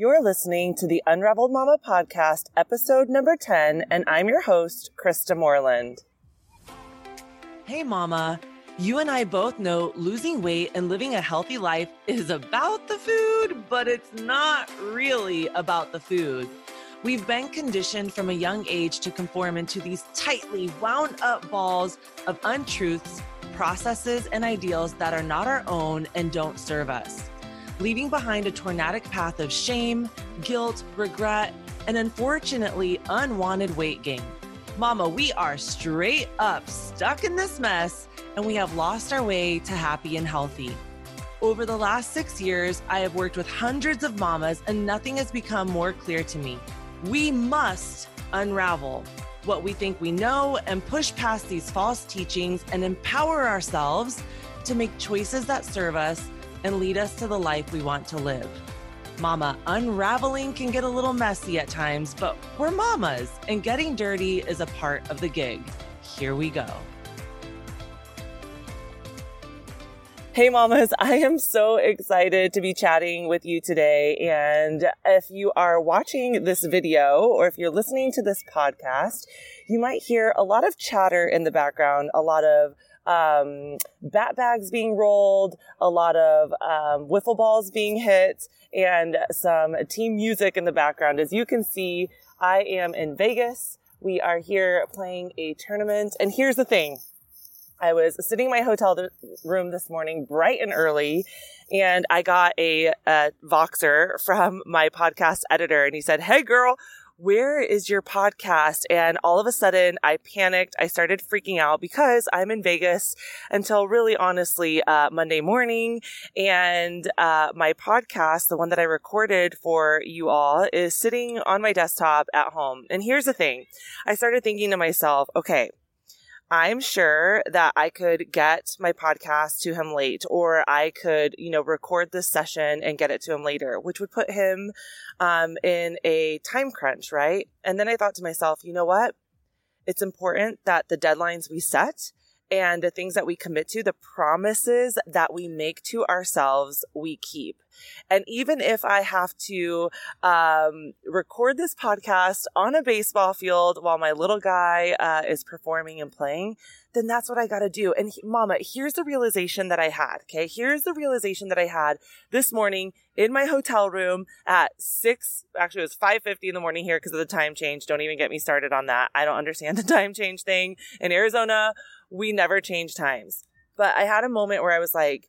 You're listening to the Unraveled Mama podcast, episode number 10, and I'm your host, Krista Moreland. Hey, Mama. You and I both know losing weight and living a healthy life is about the food, but it's not really about the food. We've been conditioned from a young age to conform into these tightly wound up balls of untruths, processes, and ideals that are not our own and don't serve us leaving behind a tornadic path of shame, guilt, regret, and unfortunately, unwanted weight gain. Mama, we are straight up stuck in this mess and we have lost our way to happy and healthy. Over the last six years, I have worked with hundreds of mamas and nothing has become more clear to me. We must unravel what we think we know and push past these false teachings and empower ourselves to make choices that serve us and lead us to the life we want to live. Mama, unraveling can get a little messy at times, but we're mamas, and getting dirty is a part of the gig. Here we go. Hey, mamas, I am so excited to be chatting with you today. And if you are watching this video or if you're listening to this podcast, you might hear a lot of chatter in the background, a lot of um, bat bags being rolled, a lot of um, wiffle balls being hit, and some team music in the background. As you can see, I am in Vegas. We are here playing a tournament. And here's the thing. I was sitting in my hotel room this morning bright and early and I got a, a Voxer from my podcast editor and he said, Hey girl, where is your podcast? And all of a sudden I panicked. I started freaking out because I'm in Vegas until really honestly, uh, Monday morning. And, uh, my podcast, the one that I recorded for you all is sitting on my desktop at home. And here's the thing. I started thinking to myself, okay, I'm sure that I could get my podcast to him late or I could, you know, record this session and get it to him later, which would put him um, in a time crunch, right? And then I thought to myself, you know what? It's important that the deadlines we set and the things that we commit to, the promises that we make to ourselves, we keep. And even if I have to um, record this podcast on a baseball field while my little guy uh, is performing and playing, then that's what I got to do. And he, mama, here's the realization that I had. Okay. Here's the realization that I had this morning in my hotel room at six, actually it was 550 in the morning here because of the time change. Don't even get me started on that. I don't understand the time change thing in Arizona we never change times. But I had a moment where I was like,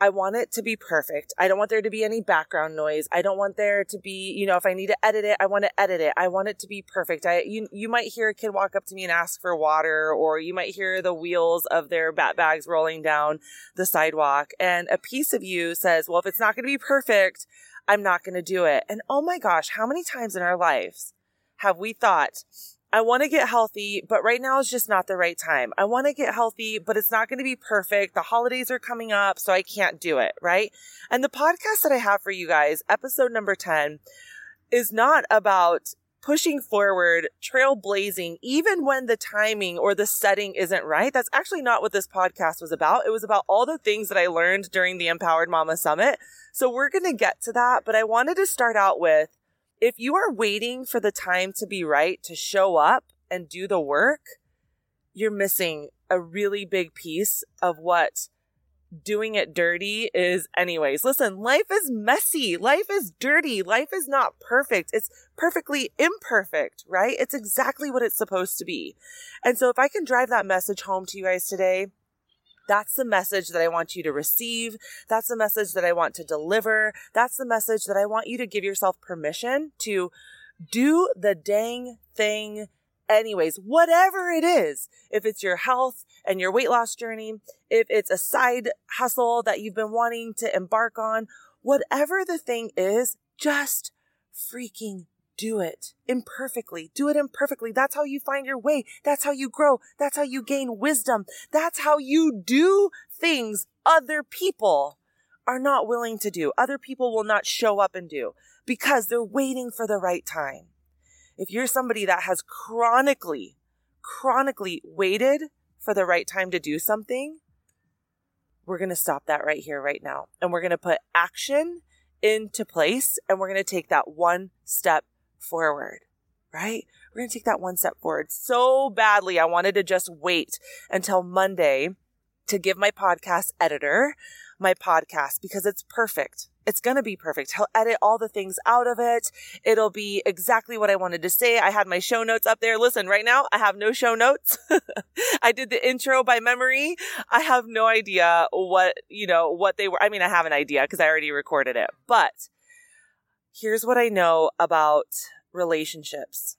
I want it to be perfect. I don't want there to be any background noise. I don't want there to be, you know, if I need to edit it, I want to edit it. I want it to be perfect. I, you, you might hear a kid walk up to me and ask for water, or you might hear the wheels of their bat bags rolling down the sidewalk. And a piece of you says, well, if it's not going to be perfect, I'm not going to do it. And oh my gosh, how many times in our lives have we thought, I want to get healthy, but right now is just not the right time. I want to get healthy, but it's not going to be perfect. The holidays are coming up, so I can't do it, right? And the podcast that I have for you guys, episode number 10, is not about pushing forward, trailblazing, even when the timing or the setting isn't right. That's actually not what this podcast was about. It was about all the things that I learned during the Empowered Mama Summit. So we're going to get to that, but I wanted to start out with if you are waiting for the time to be right to show up and do the work, you're missing a really big piece of what doing it dirty is anyways. Listen, life is messy. Life is dirty. Life is not perfect. It's perfectly imperfect, right? It's exactly what it's supposed to be. And so if I can drive that message home to you guys today, that's the message that I want you to receive. That's the message that I want to deliver. That's the message that I want you to give yourself permission to do the dang thing anyways, whatever it is. If it's your health and your weight loss journey, if it's a side hustle that you've been wanting to embark on, whatever the thing is, just freaking do it imperfectly. Do it imperfectly. That's how you find your way. That's how you grow. That's how you gain wisdom. That's how you do things other people are not willing to do. Other people will not show up and do because they're waiting for the right time. If you're somebody that has chronically, chronically waited for the right time to do something, we're going to stop that right here, right now. And we're going to put action into place and we're going to take that one step forward, right? We're going to take that one step forward so badly. I wanted to just wait until Monday to give my podcast editor my podcast because it's perfect. It's going to be perfect. He'll edit all the things out of it. It'll be exactly what I wanted to say. I had my show notes up there. Listen, right now I have no show notes. I did the intro by memory. I have no idea what, you know, what they were. I mean, I have an idea because I already recorded it, but here's what I know about relationships.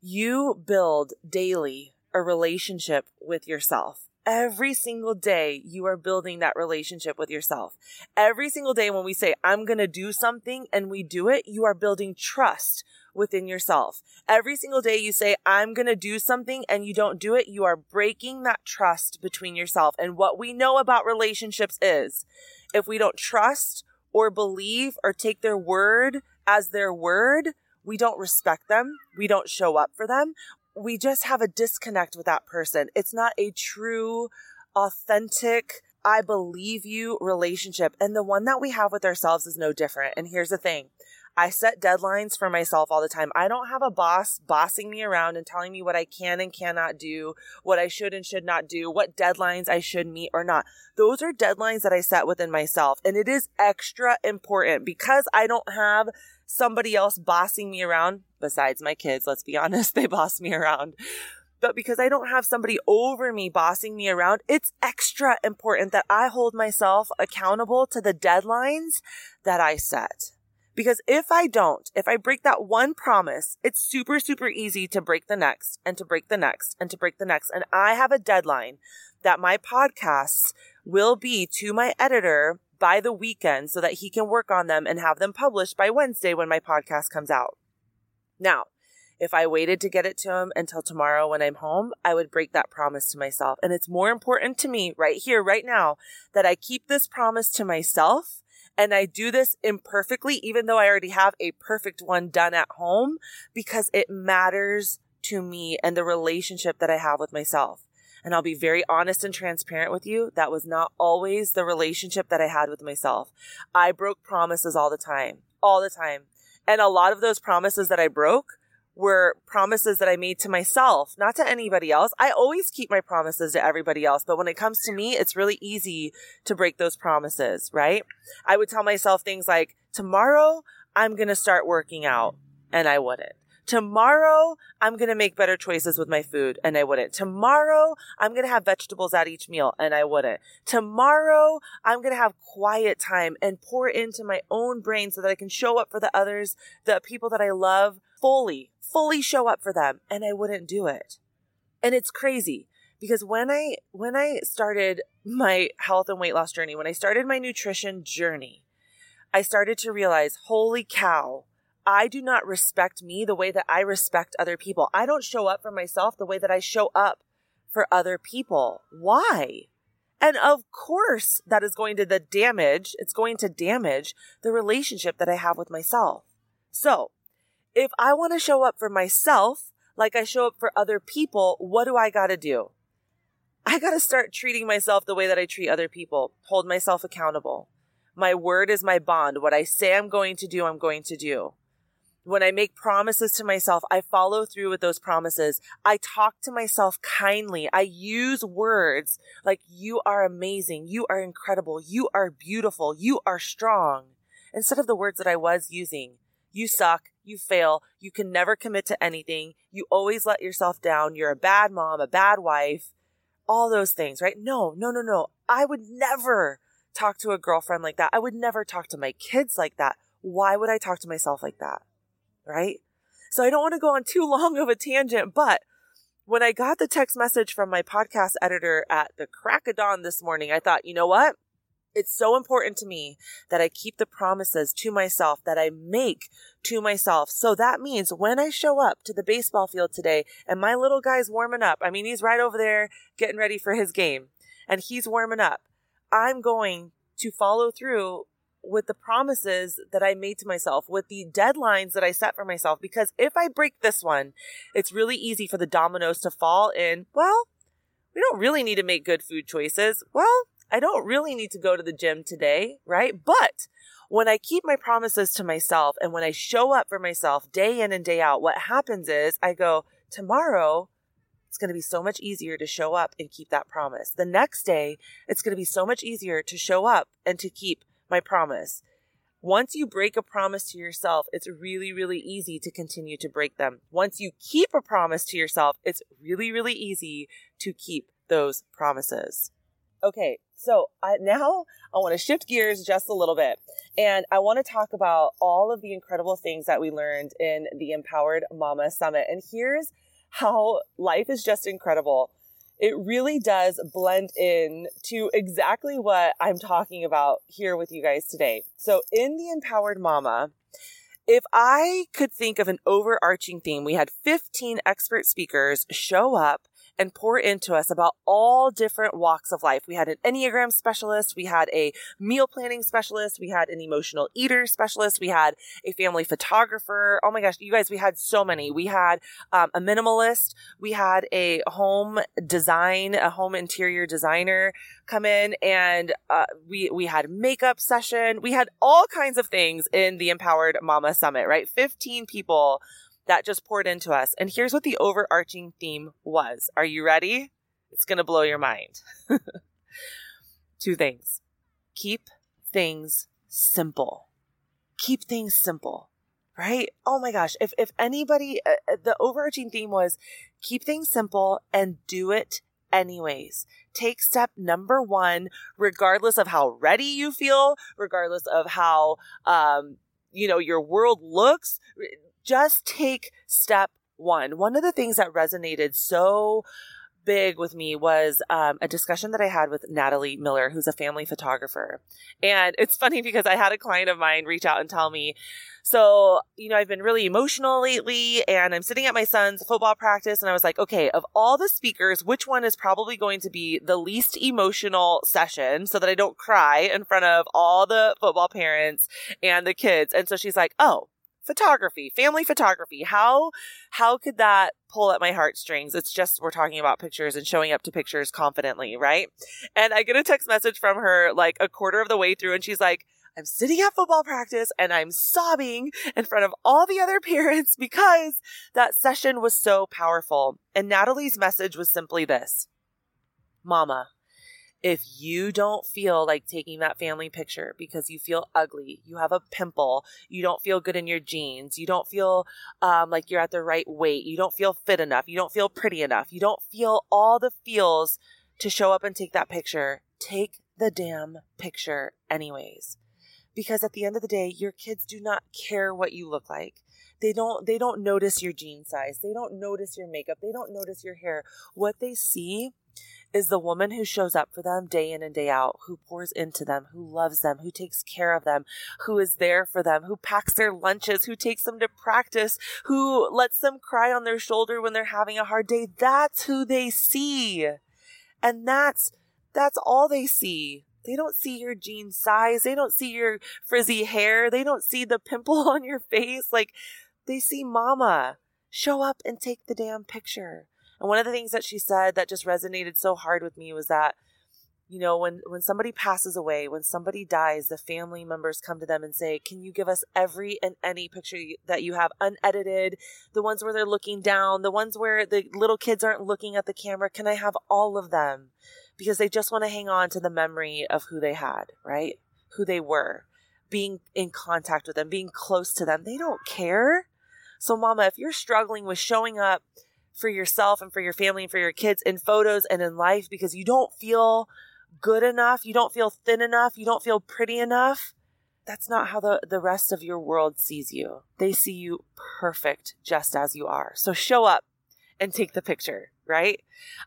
You build daily a relationship with yourself every single day you are building that relationship with yourself. Every single day when we say, I'm going to do something and we do it, you are building trust within yourself. Every single day you say, I'm going to do something and you don't do it, you are breaking that trust between yourself. And what we know about relationships is if we don't trust or believe or take their word as their word, we don't respect them. We don't show up for them we just have a disconnect with that person. It's not a true, authentic, I believe you relationship. And the one that we have with ourselves is no different. And here's the thing. I set deadlines for myself all the time. I don't have a boss bossing me around and telling me what I can and cannot do, what I should and should not do, what deadlines I should meet or not. Those are deadlines that I set within myself. And it is extra important because I don't have somebody else bossing me around besides my kids. Let's be honest. They boss me around. But because I don't have somebody over me bossing me around, it's extra important that I hold myself accountable to the deadlines that I set. Because if I don't, if I break that one promise, it's super, super easy to break the next and to break the next and to break the next. And I have a deadline that my podcasts will be to my editor by the weekend so that he can work on them and have them published by Wednesday when my podcast comes out. Now, if I waited to get it to him until tomorrow when I'm home, I would break that promise to myself. And it's more important to me right here, right now, that I keep this promise to myself and I do this imperfectly, even though I already have a perfect one done at home because it matters to me and the relationship that I have with myself. And I'll be very honest and transparent with you. That was not always the relationship that I had with myself. I broke promises all the time, all the time. And a lot of those promises that I broke were promises that I made to myself, not to anybody else. I always keep my promises to everybody else, but when it comes to me, it's really easy to break those promises, right? I would tell myself things like, tomorrow I'm going to start working out and I wouldn't. Tomorrow, I'm going to make better choices with my food and I wouldn't. Tomorrow, I'm going to have vegetables at each meal and I wouldn't. Tomorrow, I'm going to have quiet time and pour into my own brain so that I can show up for the others, the people that I love fully, fully show up for them and I wouldn't do it. And it's crazy because when I, when I started my health and weight loss journey, when I started my nutrition journey, I started to realize, holy cow, I do not respect me the way that I respect other people. I don't show up for myself the way that I show up for other people. Why? And of course, that is going to the damage, it's going to damage the relationship that I have with myself. So, if I want to show up for myself like I show up for other people, what do I got to do? I got to start treating myself the way that I treat other people, hold myself accountable. My word is my bond. What I say I'm going to do, I'm going to do. When I make promises to myself, I follow through with those promises. I talk to myself kindly. I use words like, you are amazing. You are incredible. You are beautiful. You are strong. Instead of the words that I was using, you suck. You fail. You can never commit to anything. You always let yourself down. You're a bad mom, a bad wife, all those things, right? No, no, no, no. I would never talk to a girlfriend like that. I would never talk to my kids like that. Why would I talk to myself like that? right? So I don't want to go on too long of a tangent, but when I got the text message from my podcast editor at the crack of dawn this morning, I thought, you know what? It's so important to me that I keep the promises to myself that I make to myself. So that means when I show up to the baseball field today and my little guy's warming up, I mean, he's right over there getting ready for his game and he's warming up. I'm going to follow through with the promises that I made to myself, with the deadlines that I set for myself. Because if I break this one, it's really easy for the dominoes to fall in. Well, we don't really need to make good food choices. Well, I don't really need to go to the gym today, right? But when I keep my promises to myself and when I show up for myself day in and day out, what happens is I go, tomorrow, it's going to be so much easier to show up and keep that promise. The next day, it's going to be so much easier to show up and to keep my promise. Once you break a promise to yourself, it's really, really easy to continue to break them. Once you keep a promise to yourself, it's really, really easy to keep those promises. Okay, so I, now I want to shift gears just a little bit and I want to talk about all of the incredible things that we learned in the Empowered Mama Summit. And here's how life is just incredible it really does blend in to exactly what I'm talking about here with you guys today. So in the Empowered Mama, if I could think of an overarching theme, we had 15 expert speakers show up and pour into us about all different walks of life. We had an Enneagram specialist. We had a meal planning specialist. We had an emotional eater specialist. We had a family photographer. Oh my gosh, you guys, we had so many. We had um, a minimalist. We had a home design, a home interior designer come in and uh, we, we had makeup session. We had all kinds of things in the Empowered Mama Summit, right? 15 people that just poured into us. And here's what the overarching theme was. Are you ready? It's going to blow your mind. Two things. Keep things simple. Keep things simple, right? Oh my gosh. If, if anybody, uh, uh the overarching theme was keep things simple and do it anyways. Take step number one, regardless of how ready you feel, regardless of how, um, you know, your world looks just take step one. One of the things that resonated so big with me was um, a discussion that I had with Natalie Miller, who's a family photographer. And it's funny because I had a client of mine reach out and tell me, so, you know, I've been really emotional lately and I'm sitting at my son's football practice and I was like, okay, of all the speakers, which one is probably going to be the least emotional session so that I don't cry in front of all the football parents and the kids? And so she's like, oh, photography, family photography. How, how could that pull at my heartstrings? It's just, we're talking about pictures and showing up to pictures confidently, right? And I get a text message from her like a quarter of the way through and she's like, I'm sitting at football practice and I'm sobbing in front of all the other parents because that session was so powerful. And Natalie's message was simply this. Mama, if you don't feel like taking that family picture because you feel ugly, you have a pimple, you don't feel good in your jeans, you don't feel um, like you're at the right weight, you don't feel fit enough, you don't feel pretty enough, you don't feel all the feels to show up and take that picture, take the damn picture anyways. Because at the end of the day, your kids do not care what you look like. They don't they don't notice your jean size. They don't notice your makeup. They don't notice your hair. What they see is the woman who shows up for them day in and day out, who pours into them, who loves them, who takes care of them, who is there for them, who packs their lunches, who takes them to practice, who lets them cry on their shoulder when they're having a hard day. That's who they see. And that's, that's all they see. They don't see your jean size. They don't see your frizzy hair. They don't see the pimple on your face. Like they see mama. Show up and take the damn picture. And one of the things that she said that just resonated so hard with me was that, you know, when, when somebody passes away, when somebody dies, the family members come to them and say, Can you give us every and any picture that you have unedited? The ones where they're looking down, the ones where the little kids aren't looking at the camera. Can I have all of them? Because they just want to hang on to the memory of who they had, right? Who they were, being in contact with them, being close to them. They don't care. So, mama, if you're struggling with showing up for yourself and for your family and for your kids in photos and in life because you don't feel good enough, you don't feel thin enough, you don't feel pretty enough, that's not how the, the rest of your world sees you. They see you perfect just as you are. So show up and take the picture, right?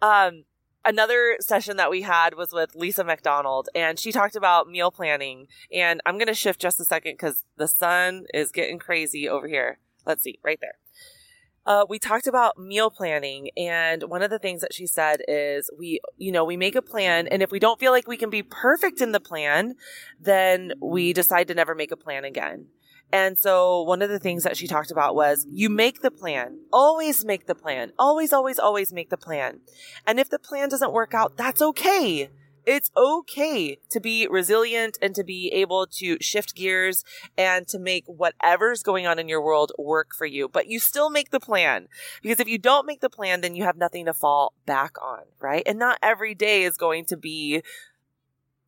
Um, another session that we had was with Lisa McDonald and she talked about meal planning. And I'm going to shift just a second because the sun is getting crazy over here. Let's see, right there uh, we talked about meal planning. And one of the things that she said is we, you know, we make a plan. And if we don't feel like we can be perfect in the plan, then we decide to never make a plan again. And so one of the things that she talked about was you make the plan. Always make the plan. Always, always, always make the plan. And if the plan doesn't work out, that's okay. It's okay to be resilient and to be able to shift gears and to make whatever's going on in your world work for you. But you still make the plan because if you don't make the plan, then you have nothing to fall back on, right? And not every day is going to be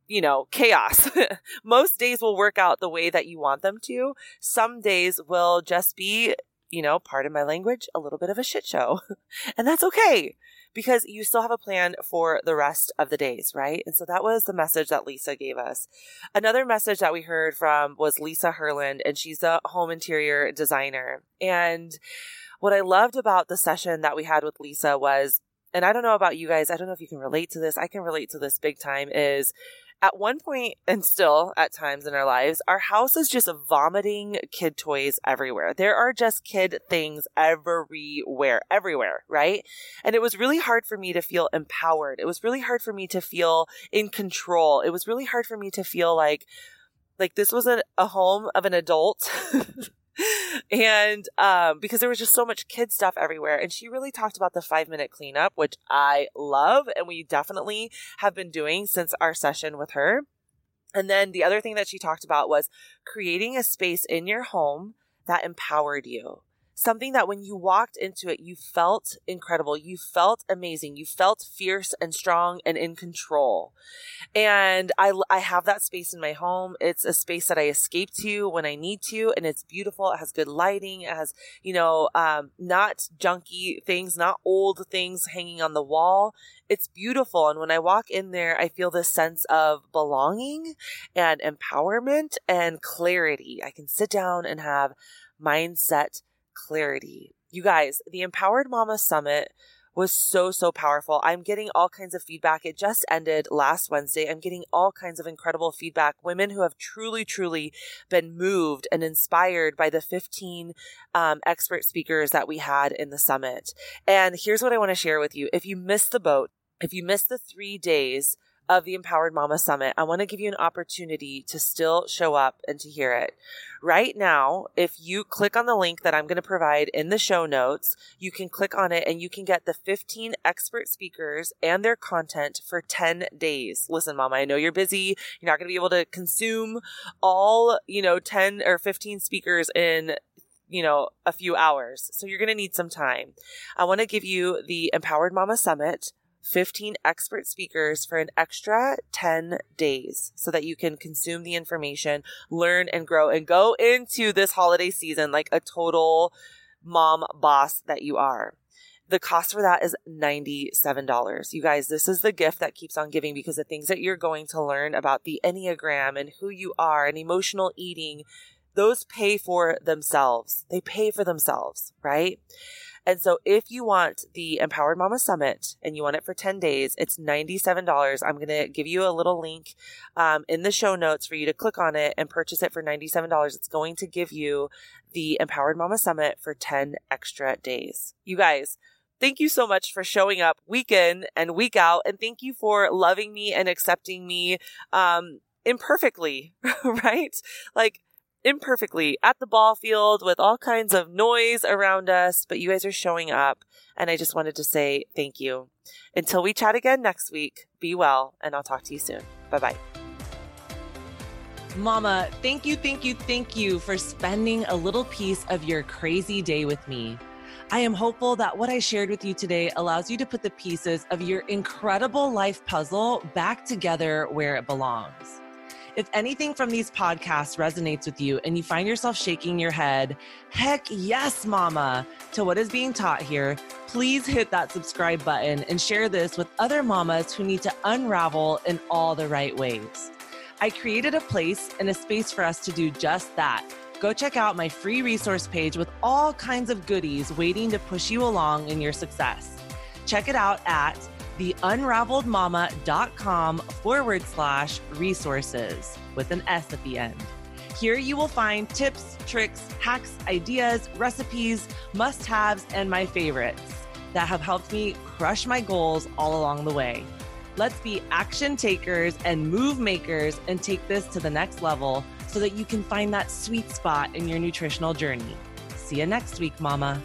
you know, chaos. Most days will work out the way that you want them to. Some days will just be, you know, part of my language, a little bit of a shit show. and that's okay because you still have a plan for the rest of the days, right? And so that was the message that Lisa gave us. Another message that we heard from was Lisa Herland, and she's a home interior designer. And what I loved about the session that we had with Lisa was, and I don't know about you guys, I don't know if you can relate to this, I can relate to this big time, is at one point and still at times in our lives, our house is just vomiting kid toys everywhere. There are just kid things everywhere, everywhere, right? And it was really hard for me to feel empowered. It was really hard for me to feel in control. It was really hard for me to feel like, like this was a, a home of an adult and um, because there was just so much kid stuff everywhere. And she really talked about the five minute cleanup, which I love. And we definitely have been doing since our session with her. And then the other thing that she talked about was creating a space in your home that empowered you something that when you walked into it, you felt incredible. You felt amazing. You felt fierce and strong and in control. And I, I have that space in my home. It's a space that I escape to when I need to. And it's beautiful. It has good lighting. It has, you know, um, not junky things, not old things hanging on the wall. It's beautiful. And when I walk in there, I feel this sense of belonging and empowerment and clarity. I can sit down and have mindset clarity. You guys, the Empowered Mama Summit was so, so powerful. I'm getting all kinds of feedback. It just ended last Wednesday. I'm getting all kinds of incredible feedback. Women who have truly, truly been moved and inspired by the 15 um, expert speakers that we had in the summit. And here's what I want to share with you. If you missed the boat, if you missed the three days of the Empowered Mama Summit, I want to give you an opportunity to still show up and to hear it. Right now, if you click on the link that I'm going to provide in the show notes, you can click on it and you can get the 15 expert speakers and their content for 10 days. Listen, Mama, I know you're busy. You're not going to be able to consume all, you know, 10 or 15 speakers in you know, a few hours. So you're going to need some time. I want to give you the Empowered Mama Summit 15 expert speakers for an extra 10 days so that you can consume the information, learn and grow and go into this holiday season like a total mom boss that you are. The cost for that is $97. You guys, this is the gift that keeps on giving because the things that you're going to learn about the Enneagram and who you are and emotional eating, those pay for themselves. They pay for themselves, right? And so if you want the Empowered Mama Summit and you want it for 10 days, it's $97. I'm going to give you a little link um, in the show notes for you to click on it and purchase it for $97. It's going to give you the Empowered Mama Summit for 10 extra days. You guys, thank you so much for showing up week in and week out. And thank you for loving me and accepting me um, imperfectly, right? Like, imperfectly at the ball field with all kinds of noise around us, but you guys are showing up. And I just wanted to say thank you. Until we chat again next week, be well, and I'll talk to you soon. Bye bye. Mama, thank you, thank you, thank you for spending a little piece of your crazy day with me. I am hopeful that what I shared with you today allows you to put the pieces of your incredible life puzzle back together where it belongs. If anything from these podcasts resonates with you and you find yourself shaking your head, heck yes, mama, to what is being taught here, please hit that subscribe button and share this with other mamas who need to unravel in all the right ways. I created a place and a space for us to do just that. Go check out my free resource page with all kinds of goodies waiting to push you along in your success. Check it out at theunraveledmama.com forward slash resources with an S at the end. Here you will find tips, tricks, hacks, ideas, recipes, must haves, and my favorites that have helped me crush my goals all along the way. Let's be action takers and move makers and take this to the next level so that you can find that sweet spot in your nutritional journey. See you next week, Mama.